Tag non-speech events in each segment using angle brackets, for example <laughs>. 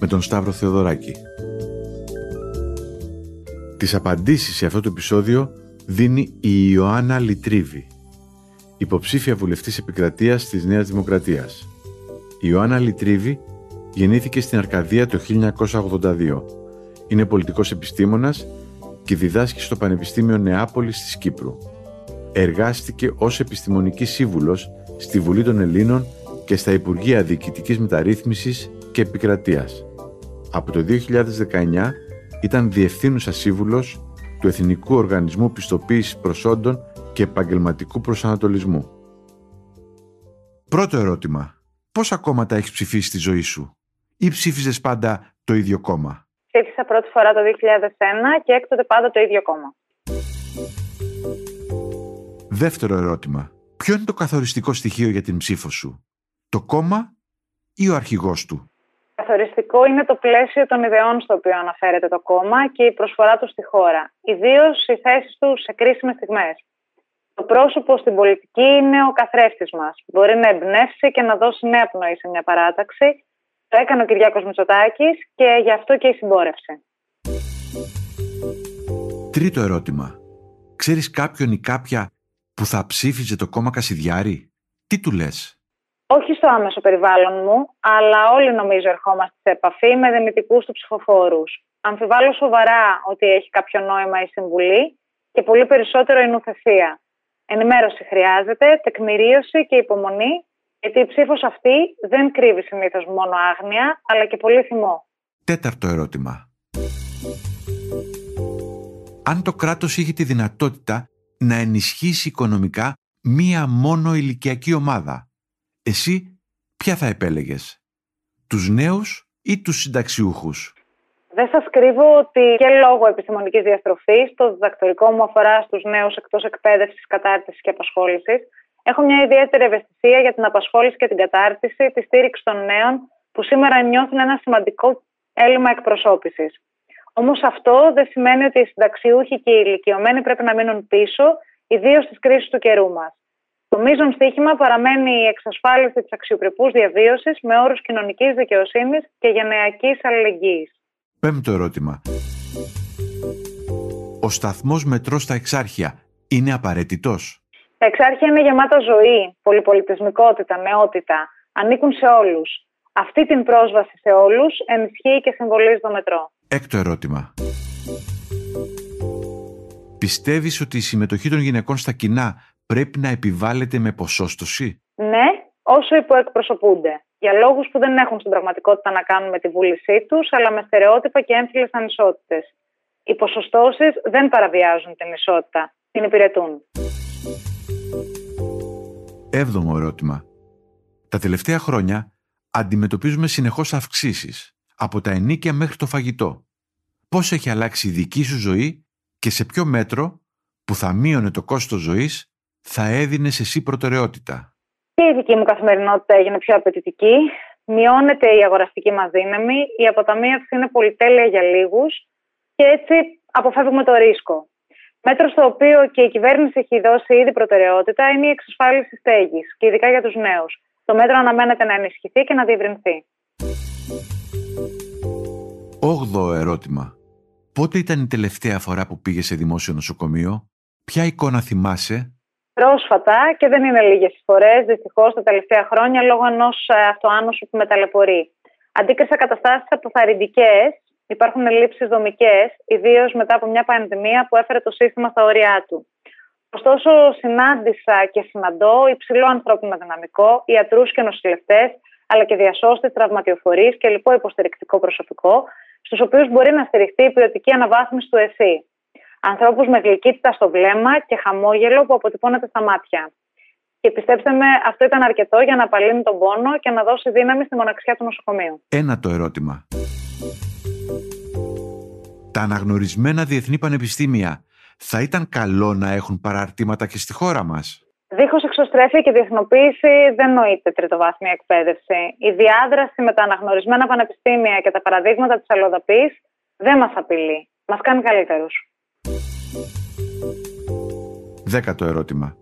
με τον Σταύρο Θεοδωράκη. Τις απαντήσεις σε αυτό το επεισόδιο δίνει η Ιωάννα Λιτρίβη, υποψήφια βουλευτής επικρατείας της Νέας Δημοκρατίας. Η Ιωάννα Λιτρίβη γεννήθηκε στην Αρκαδία το 1982. Είναι πολιτικός επιστήμονας και διδάσκει στο Πανεπιστήμιο Νεάπολης της Κύπρου. Εργάστηκε ως επιστημονικής σύμβουλος στη Βουλή των Ελλήνων και στα Υπουργεία Διοικητικής Μεταρρύθμισης και Επικρατείας. Από το 2019 ήταν Διευθύνουσα Σύμβουλος του Εθνικού Οργανισμού Πιστοποίησης Προσόντων και Επαγγελματικού Προσανατολισμού. Πρώτο ερώτημα. Πόσα κόμματα έχεις ψηφίσει στη ζωή σου ή ψήφιζες πάντα το ίδιο κόμμα; Ψήφισα πρώτη φορά το 2001 και έκτοτε πάντα το ίδιο κόμμα. Δεύτερο ερώτημα. Ποιο είναι το καθοριστικό στοιχείο για την ψήφο σου, το κόμμα ή ο αρχηγός του; Καθοριστικό είναι το πλαίσιο των ιδεών στο οποίο αναφέρεται το κόμμα και η προσφορά τους στη χώρα, ιδίως οι θέσεις τους σε κρίσιμες στιγμές. Το πρόσωπο στην πολιτική είναι ο καθρέφτης μας. Μπορεί να εμπνεύσει και να δώσει νέα πνοή σε μια παράταξη. Το έκανε ο Κυριάκος Μητσοτάκης και γι' αυτό και η συμπόρευση. Τρίτο ερώτημα. Ξέρεις κάποιον ή κάποια που θα ψήφιζε το κόμμα Κασιδιάρη; Τι του λες; Όχι στο άμεσο περιβάλλον μου, αλλά όλοι νομίζω ερχόμαστε σε επαφή με δυνητικούς του ψηφοφόρους. Αμφιβάλλω σοβαρά ότι έχει κάποιο νόημα η συμβουλή και πολύ περισσότερο η νουθεσία. Ενημέρωση χρειάζεται, τεκμηρίωση και υπομονή, γιατί η ψήφος αυτή δεν κρύβει συνήθως μόνο άγνοια, αλλά και πολύ θυμό. Τέταρτο ερώτημα. Αν το κράτος είχε τη δυνατότητα να ενισχύσει οικονομικά μία μόνο ηλικιακή ομάδα, εσύ ποια θα επέλεγες, τους νέους ή τους συνταξιούχους; Δεν σας κρύβω ότι και λόγω επιστημονικής διαστροφής το διδακτορικό μου αφορά στους νέους εκτός εκπαίδευσης, κατάρτισης και απασχόλησης. Έχω μια ιδιαίτερη ευαισθησία για την απασχόληση και την κατάρτιση, τη στήριξη των νέων που σήμερα νιώθουν ένα σημαντικό έλλειμμα εκπροσώπησης. Όμως αυτό δεν σημαίνει ότι οι συνταξιούχοι και οι ηλικιωμένοι πρέπει να μείνουν πίσω, ιδίως στις κρίσεις του καιρού μας. Το μείζον στίχημα παραμένει η εξασφάλιση της αξιοπρεπούς διαβίωσης με όρους κοινωνικής δικαιοσύνης και γενεακής αλληλεγγύης. Πέμπτο ερώτημα. Ο σταθμός μετρός στα εξάρχεια είναι απαραίτητος; Τα εξάρχεια είναι γεμάτα ζωή, πολυπολιτισμικότητα, νεότητα. Ανήκουν σε όλους. Αυτή την πρόσβαση σε όλους ενισχύει και συμβολίζει το μετρό. Έκτο ερώτημα. Πιστεύεις ότι η συμμετοχή των γυναικών στα κοινά πρέπει να επιβάλλεται με ποσόστοση; Ναι, όσο υποεκπροσωπούνται. Για λόγους που δεν έχουν στην πραγματικότητα να κάνουν με τη βούλησή τους, αλλά με στερεότυπα και έμφυλες ανισότητες. Οι ποσοστώσεις δεν παραβιάζουν την ισότητα, την υπηρετούν. Έβδομο ερώτημα. Τα τελευταία χρόνια αντιμετωπίζουμε συνεχώς αυξήσεις, από τα ενίκια μέχρι το φαγητό. Πώς έχει αλλάξει η δική σου ζωή και σε ποιο μέτρο που θα μείωνε το κόστος ζωής θα έδινες εσύ προτεραιότητα. Και η δική μου καθημερινότητα έγινε πιο απαιτητική. Μειώνεται η αγοραστική μας δύναμη, η αποταμίευση είναι πολυτέλεια για λίγους και έτσι αποφεύγουμε το ρίσκο. Μέτρο στο οποίο και η κυβέρνηση έχει δώσει ήδη προτεραιότητα είναι η εξασφάλιση στέγης και ειδικά για τους νέους. Το μέτρο αναμένεται να ενισχυθεί και να διευρυνθεί. Όγδοο ερώτημα. Πότε ήταν η τελευταία φορά που πήγε σε δημόσιο νοσοκομείο, ποια εικόνα θυμάσαι; Πρόσφατα και δεν είναι λίγες φορές, δυστυχώς τα τελευταία χρόνια, λόγω ενός ε, αυτοάνωσου που με ταλαιπωρεί. Αντίκρισα καταστάσει αποθαρρυντικέ, υπάρχουν ελλείψεις δομικές, ιδίως μετά από μια πανδημία που έφερε το σύστημα στα όρια του. Ωστόσο, συνάντησα και συναντώ υψηλό ανθρώπινο δυναμικό, ιατρούς και νοσηλευτές, αλλά και διασώστες, τραυματιοφορείς και λοιπό υποστηρικτικό προσωπικό, στους οποίους μπορεί να στηριχτεί η ποιοτική αναβάθμιση του ΕΣΥ. Ανθρώπους με γλυκύτητα στο βλέμμα και χαμόγελο που αποτυπώνεται στα μάτια. Και πιστέψτε με, αυτό ήταν αρκετό για να απαλύνει τον πόνο και να δώσει δύναμη στη μοναξιά του νοσοκομείου. Ένα το ερώτημα. Τα αναγνωρισμένα διεθνή πανεπιστήμια θα ήταν καλό να έχουν παραρτήματα και στη χώρα μας; Δίχως εξωστρέφεια και διεθνοποίηση δεν νοείται τριτοβάθμια εκπαίδευση. Η διάδραση με τα αναγνωρισμένα πανεπιστήμια και τα παραδείγματα της αλλοδαπής δεν μας απειλεί. Μας κάνει καλύτερους. Δέκατο ερώτημα.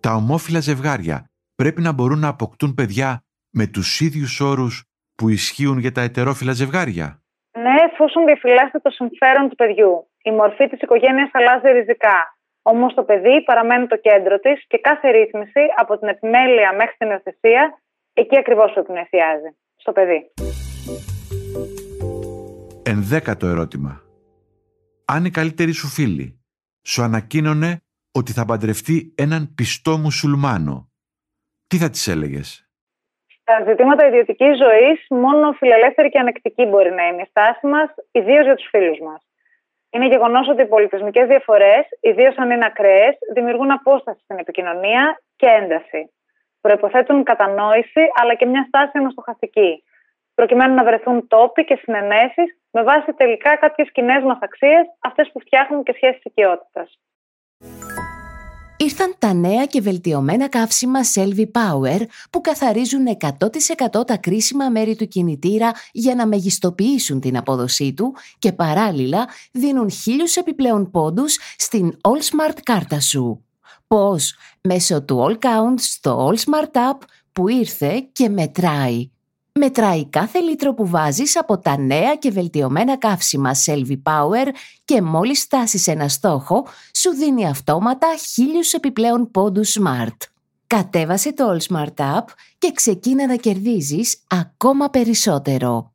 Τα ομόφυλα ζευγάρια πρέπει να μπορούν να αποκτούν παιδιά με τους ίδιους όρους που ισχύουν για τα ετερόφυλα ζευγάρια; Ναι, εφόσον διαφυλάσσεται το συμφέρον του παιδιού. Η μορφή της οικογένειας αλλάζει ριζικά. Όμως το παιδί παραμένει το κέντρο της και κάθε ρύθμιση από την επιμέλεια μέχρι την υιοθεσία εκεί ακριβώς πρέπει να εστιάζει. Στο παιδί. Ενδέκατο ερώτημα. Αν η καλύτερη σου φίλη σου ανακοίνωνε ότι θα παντρευτεί έναν πιστό μουσουλμάνο, τι θα της έλεγες; Στα ζητήματα ιδιωτικής ζωής, μόνο φιλελεύθερη και ανεκτική μπορεί να είναι η στάση μας, ιδίως για τους φίλους μας. Είναι γεγονός ότι οι πολιτισμικές διαφορές, ιδίως αν είναι ακραίες, δημιουργούν απόσταση στην επικοινωνία και ένταση. Προποθέτουν κατανόηση αλλά και μια στάση ενωστοχαστική, προκειμένου να βρεθούν τόποι και συνενέσεις με βάση τελικά κάποιες κοινές μας αξίες, αυτές που φτιάχνουν και σχέσεις οικειότητας. Ήρθαν τα νέα και βελτιωμένα καύσιμα Selvi Power που καθαρίζουν 100% τα κρίσιμα μέρη του κινητήρα για να μεγιστοποιήσουν την απόδοσή του και παράλληλα δίνουν χίλιους επιπλέον πόντους στην All Smart κάρτα σου. Πώς; Μέσω του All Count στο All Smart App που ήρθε και μετράει. Μετράει κάθε λίτρο που βάζεις από τα νέα και βελτιωμένα καύσιμα Selvi Power και μόλις φτάσεις ένα στόχο, σου δίνει αυτόματα χίλιους επιπλέον πόντους Smart. Κατέβασε το All Smart App και ξεκίνα να κερδίζεις ακόμα περισσότερο.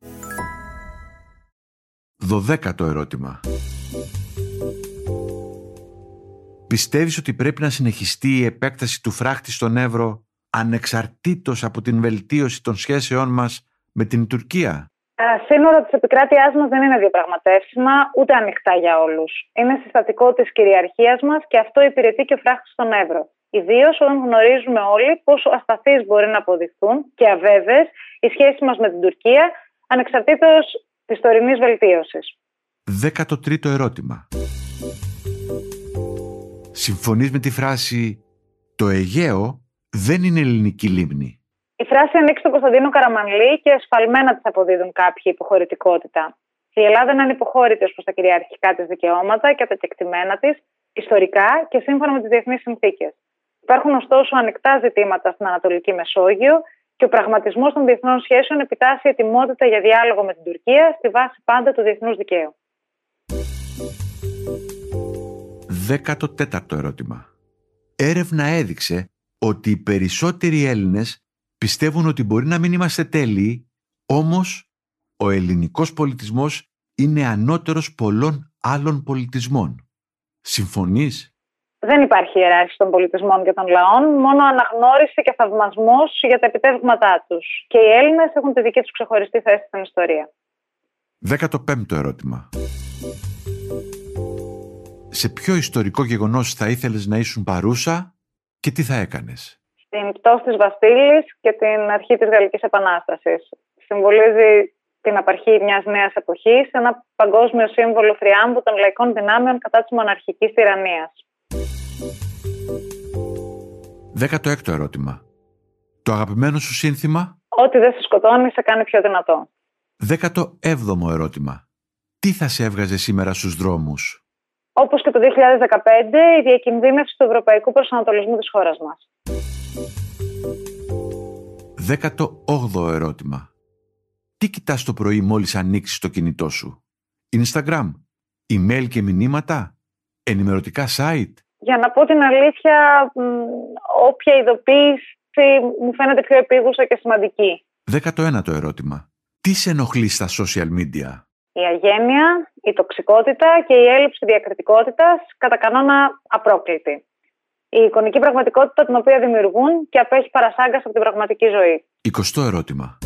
Δωδέκατο ερώτημα. Πιστεύεις ότι πρέπει να συνεχιστεί η επέκταση του φράχτη στον Εύρο ανεξαρτήτως από την βελτίωση των σχέσεών μας με την Τουρκία. Τα σύνορα της επικράτειάς μας δεν είναι διαπραγματεύσιμα ούτε ανοιχτά για όλους. Είναι συστατικό της κυριαρχίας μας και αυτό υπηρετεί και ο φράχτης στον Εύρο. Ιδίως όταν γνωρίζουμε όλοι πόσο ασταθείς μπορεί να αποδειχθούν και αβέβαιες οι σχέσεις μας με την Τουρκία ανεξαρτήτως της τωρινής βελτίωσης. 13ο ερώτημα. Συμφωνείς με τη φράση «Το Αιγαίο δεν είναι ελληνική λίμνη. Η φράση ανοίξει τον Κωνσταντίνο Καραμανλή και εσφαλμένα τη αποδίδουν κάποιοι υποχωρητικότητα. Η Ελλάδα είναι ανυποχώρητη ως προς τα κυριαρχικά της δικαιώματα και τα κεκτημένα της, ιστορικά και σύμφωνα με τις διεθνείς συνθήκες. Υπάρχουν ωστόσο ανοιχτά ζητήματα στην Ανατολική Μεσόγειο και ο πραγματισμός των διεθνών σχέσεων επιτάσσει ετοιμότητα για διάλογο με την Τουρκία στη βάση πάντα του διεθνούς δικαίου. 14ο ερώτημα. Έρευνα έδειξε ότι οι περισσότεροι Έλληνες πιστεύουν ότι μπορεί να μην είμαστε τέλειοι, όμως ο ελληνικός πολιτισμός είναι ανώτερος πολλών άλλων πολιτισμών. Συμφωνείς; Δεν υπάρχει ιεράρχηση των πολιτισμών και των λαών, μόνο αναγνώριση και θαυμασμός για τα επιτεύγματά τους. Και οι Έλληνες έχουν τη δική τους ξεχωριστή θέση στην ιστορία. 15ο ερώτημα. Σε ποιο ιστορικό γεγονός θα ήθελες να ήσουν παρούσα; Και τι θα έκανες; Στην πτώση της Βαστήλης και την αρχή της Γαλλικής Επανάστασης. Συμβολίζει την απαρχή μιας νέας εποχής, ένα παγκόσμιο σύμβολο θριάμβου των λαϊκών δυνάμεων κατά της μοναρχικής τυραννίας. 16ο ερώτημα. Το αγαπημένο σου σύνθημα; Ό,τι δεν σε σκοτώνει σε κάνει πιο δυνατό. 17ο ερώτημα. Τι θα σε έβγαζε σήμερα στους δρόμους; Όπως και το 2015 η διακινδύνευση του ευρωπαϊκού προσανατολισμού της χώρας μας. 18ο ερώτημα. Τι κοιτάς το πρωί μόλις ανοίξεις το κινητό σου; Instagram, email και μηνύματα, ενημερωτικά site; Για να πω την αλήθεια, όποια ειδοποίηση μου φαίνεται πιο επίγουσα και σημαντική. 19ο ερώτημα. Τι σε ενοχλεί στα social media; Η αγένεια, η τοξικότητα και η έλλειψη διακριτικότητας κατά κανόνα απρόκλητη. Η εικονική πραγματικότητα την οποία δημιουργούν και απέχει παρασάγκας από την πραγματική ζωή. 20ο ερώτημα.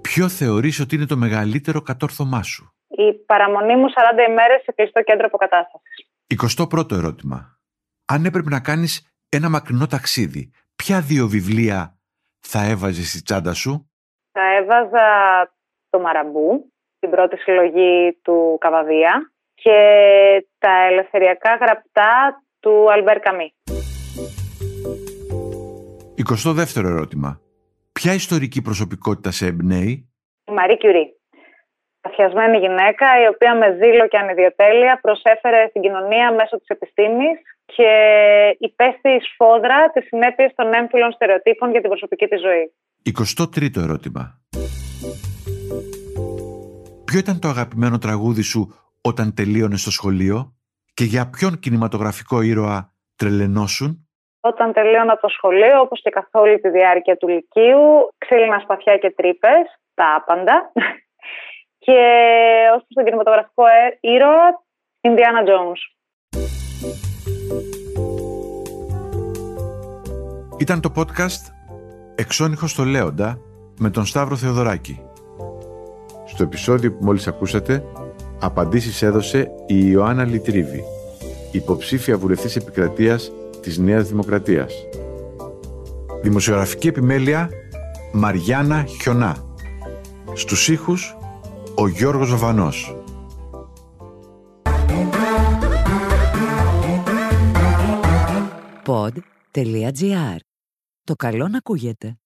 Ποιο θεωρείς ότι είναι το μεγαλύτερο κατόρθωμά σου; Η παραμονή μου 40 ημέρες σε κλειστό κέντρο αποκατάστασης. 21ο ερώτημα. Αν έπρεπε να κάνεις ένα μακρινό ταξίδι, ποια δύο βιβλία θα έβαζες στη τσάντα σου; Θα έβαζα το Μαραμπού, την πρώτη συλλογή του Καβαδία και τα ελευθεριακά γραπτά του Αλμπέρ Καμί. 22ο ερώτημα. Ποια ιστορική προσωπικότητα σε εμπνέει; Η Μαρή Κιουρί. Παθιασμένη γυναίκα, η οποία με ζήλο και ανιδιοτέλεια προσέφερε στην κοινωνία μέσω της επιστήμης και υπέστη σφόδρα τις συνέπειες των έμφυλων στερεοτύπων για την προσωπική της ζωή. 23ο ερώτημα. Ποιο ήταν το αγαπημένο τραγούδι σου όταν τελείωνες στο σχολείο και για ποιον κινηματογραφικό ήρωα τρελενώσουν. Όταν τελείωνα το σχολείο, όπως και καθ' όλη τη διάρκεια του Λυκείου, ξύλινα σπαθιά και τρύπες, τα άπαντα. <laughs> και ως τον κινηματογραφικό ε, ήρωα, Ινδιάνα Jones. Ήταν το podcast «Εξώνυχος στο Λέοντα» με τον Σταύρο Θεοδωράκη. Στο επεισόδιο που μόλις ακούσατε, απαντήσεις έδωσε η Ιωάννα Λιτρίβη, υποψήφια βουλευτής επικρατείας της Νέας Δημοκρατίας. Δημοσιογραφική επιμέλεια Μαριάννα Χιονά. Στους ήχους ο Γιώργος Βανός. Pod.gr. Το καλό να ακούγεται.